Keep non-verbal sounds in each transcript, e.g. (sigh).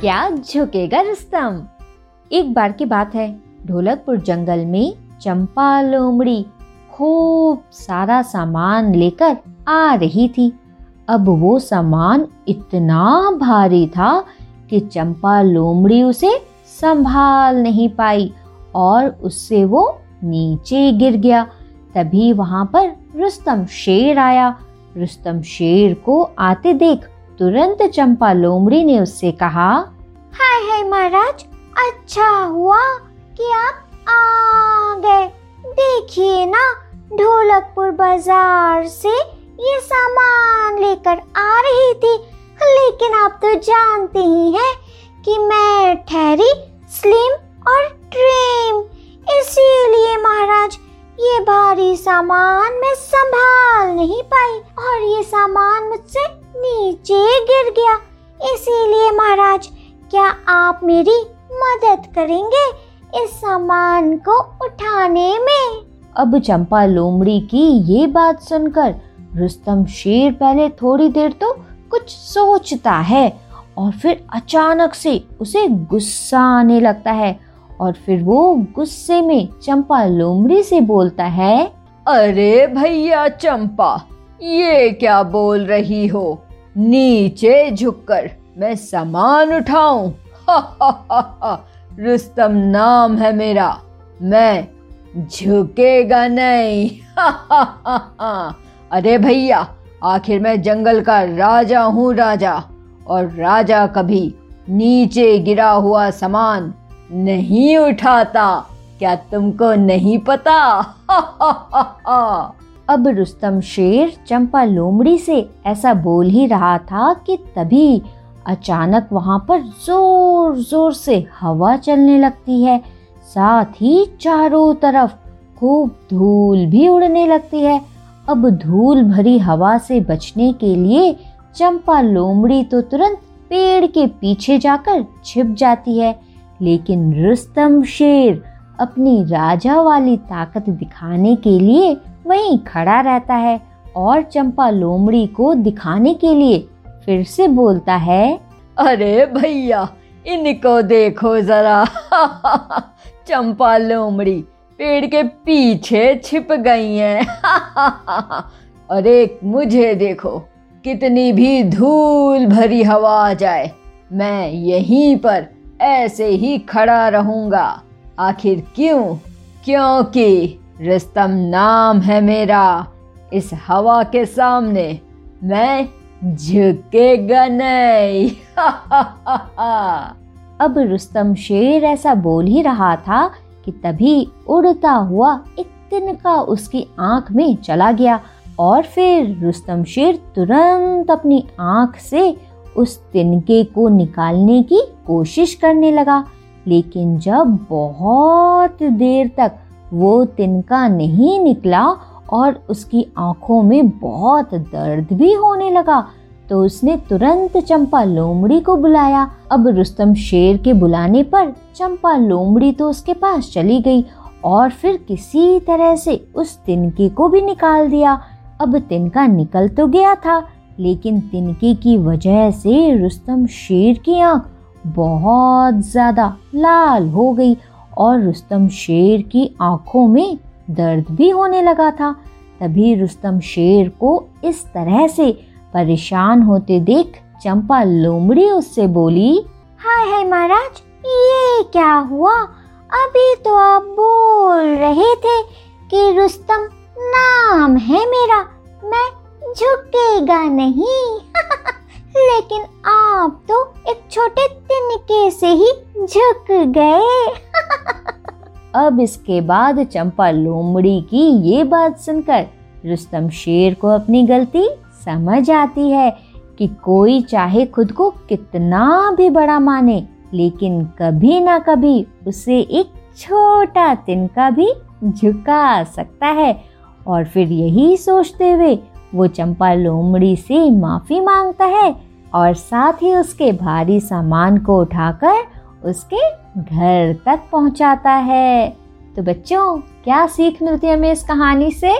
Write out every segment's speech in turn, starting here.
क्या झुकेगा रुस्तम? एक बार की बात है, ढोलकपुर जंगल में चंपा लोमड़ी खूब सारा सामान लेकर आ रही थी। अब वो सामान इतना भारी था कि चंपा लोमड़ी उसे संभाल नहीं पाई और उससे वो नीचे गिर गया। तभी वहाँ पर रुस्तम शेर आया। रुस्तम शेर को आते देख तुरंत चंपा लोमड़ी ने उससे कहा, हाय हाय महाराज अच्छा हुआ कि आप आ गए। देखिए ना, ढोलकपुर बाज़ार से ये सामान लेकर आ रही थी। लेकिन आप तो जानते ही हैं कि मैं ठहरी स्लिम और ट्रेम। इसीलिए महाराज, ये भारी सामान मैं संभाल नहीं पाई और ये सामान मुझसे नीचे गिर गया। इसीलिए महाराज, क्या आप मेरी मदद करेंगे इस सामान को उठाने में? अब चंपा लोमड़ी की ये बात सुनकर रुस्तम शेर पहले थोड़ी देर तो कुछ सोचता है और फिर अचानक से उसे गुस्सा आने लगता है और फिर वो गुस्से में चंपा लोमड़ी से बोलता है, अरे भैया चंपा ये क्या बोल रही हो? नीचे झुककर मैं सामान उठाऊं। रुस्तम नाम है मेरा। मैं झुकेगा नहीं। अरे भैया, आखिर मैं जंगल का राजा हूँ राजा, और राजा कभी नीचे गिरा हुआ सामान नहीं उठाता। क्या तुमको नहीं पता? अब रुस्तम शेर चंपा लोमड़ी से ऐसा बोल ही रहा था कि तभी अचानक वहाँ पर ज़ोर ज़ोर से हवा चलने लगती है। साथ ही चारों तरफ़ खूब धूल भी उड़ने लगती है। अब धूल भरी हवा से बचने के लिए चंपा लोमड़ी तो तुरंत पेड़ के पीछे जाकर छिप जाती है। लेकिन रुस्तम शेर अपनी राजा वाली ताकत दिखाने के लिए वहीं खड़ा रहता है और चंपा लोमड़ी को दिखाने के लिए फिर से बोलता है, अरे भैया, इनको देखो जरा। (laughs) चंपा लोमड़ी पेड़ के पीछे छिप गई हैं। (laughs) अरे मुझे देखो, कितनी भी धूल भरी हवा आ जाए, मैं यहीं पर ऐसे ही खड़ा रहूँगा। आखिर क्यों? क्योंकि रिस्तम नाम है मेरा। इस हवा के सामने मैं झुकेगा नहीं (laughs) अब रुस्तम शेर ऐसा बोल ही रहा था कि तभी उड़ता हुआ एक तिनका उसकी आँख में चला गया और फिर रुस्तम शेर तुरंत अपनी आँख से उस तिनके को निकालने की कोशिश करने लगा। लेकिन जब बहुत देर तक वो तिनका नहीं निकला और उसकी आँखों में बहुत दर्द भी होने लगा। तो उसने तुरंत चंपा लोमड़ी को बुलाया। अब रुस्तम शेर के बुलाने पर चंपा लोमड़ी तो उसके पास चली गई और फिर किसी तरह से उस तिनके को भी निकाल दिया। अब तिनका निकल तो गया था, लेकिन तिनके की वजह से रुस्तम शेर की आँख बहुत ज़्यादा लाल हो गई और रुस्तम शेर की आँखों में दर्द भी होने लगा था। तभी रुस्तम शेर को इस तरह से परेशान होते देख चंपा लोमड़ी उससे बोली, हाय हाय महाराज, ये क्या हुआ? अभी तो आप बोल रहे थे कि रुस्तम नाम है मेरा। मैं झुकेगा नहीं। (laughs) लेकिन आप तो एक छोटे तिनके से ही झुक गए। अब इसके बाद चंपा लोमड़ी की ये बात सुनकर रुस्तम शेर को अपनी गलती समझ आती है कि कोई चाहे खुद को कितना भी बड़ा माने, लेकिन कभी ना कभी उसे एक छोटा तिनका भी झुका सकता है। और फिर यही सोचते हुए वो चंपा लोमड़ी से माफ़ी माँगता है और साथ ही उसके भारी सामान को उठाकर उसके घर तक पहुंचाता है। तो बच्चों, क्या सीख मिलती है हमें इस कहानी से?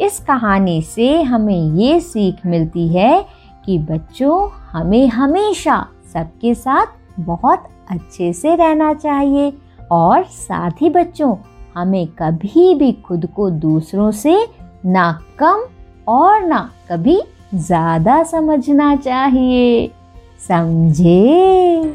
इस कहानी से हमें ये सीख मिलती है कि बच्चों, हमें हमेशा सबके साथ बहुत अच्छे से रहना चाहिए और साथ ही बच्चों, हमें कभी भी खुद को दूसरों से ना कम और ना कभी ज़्यादा समझना चाहिए। समझे?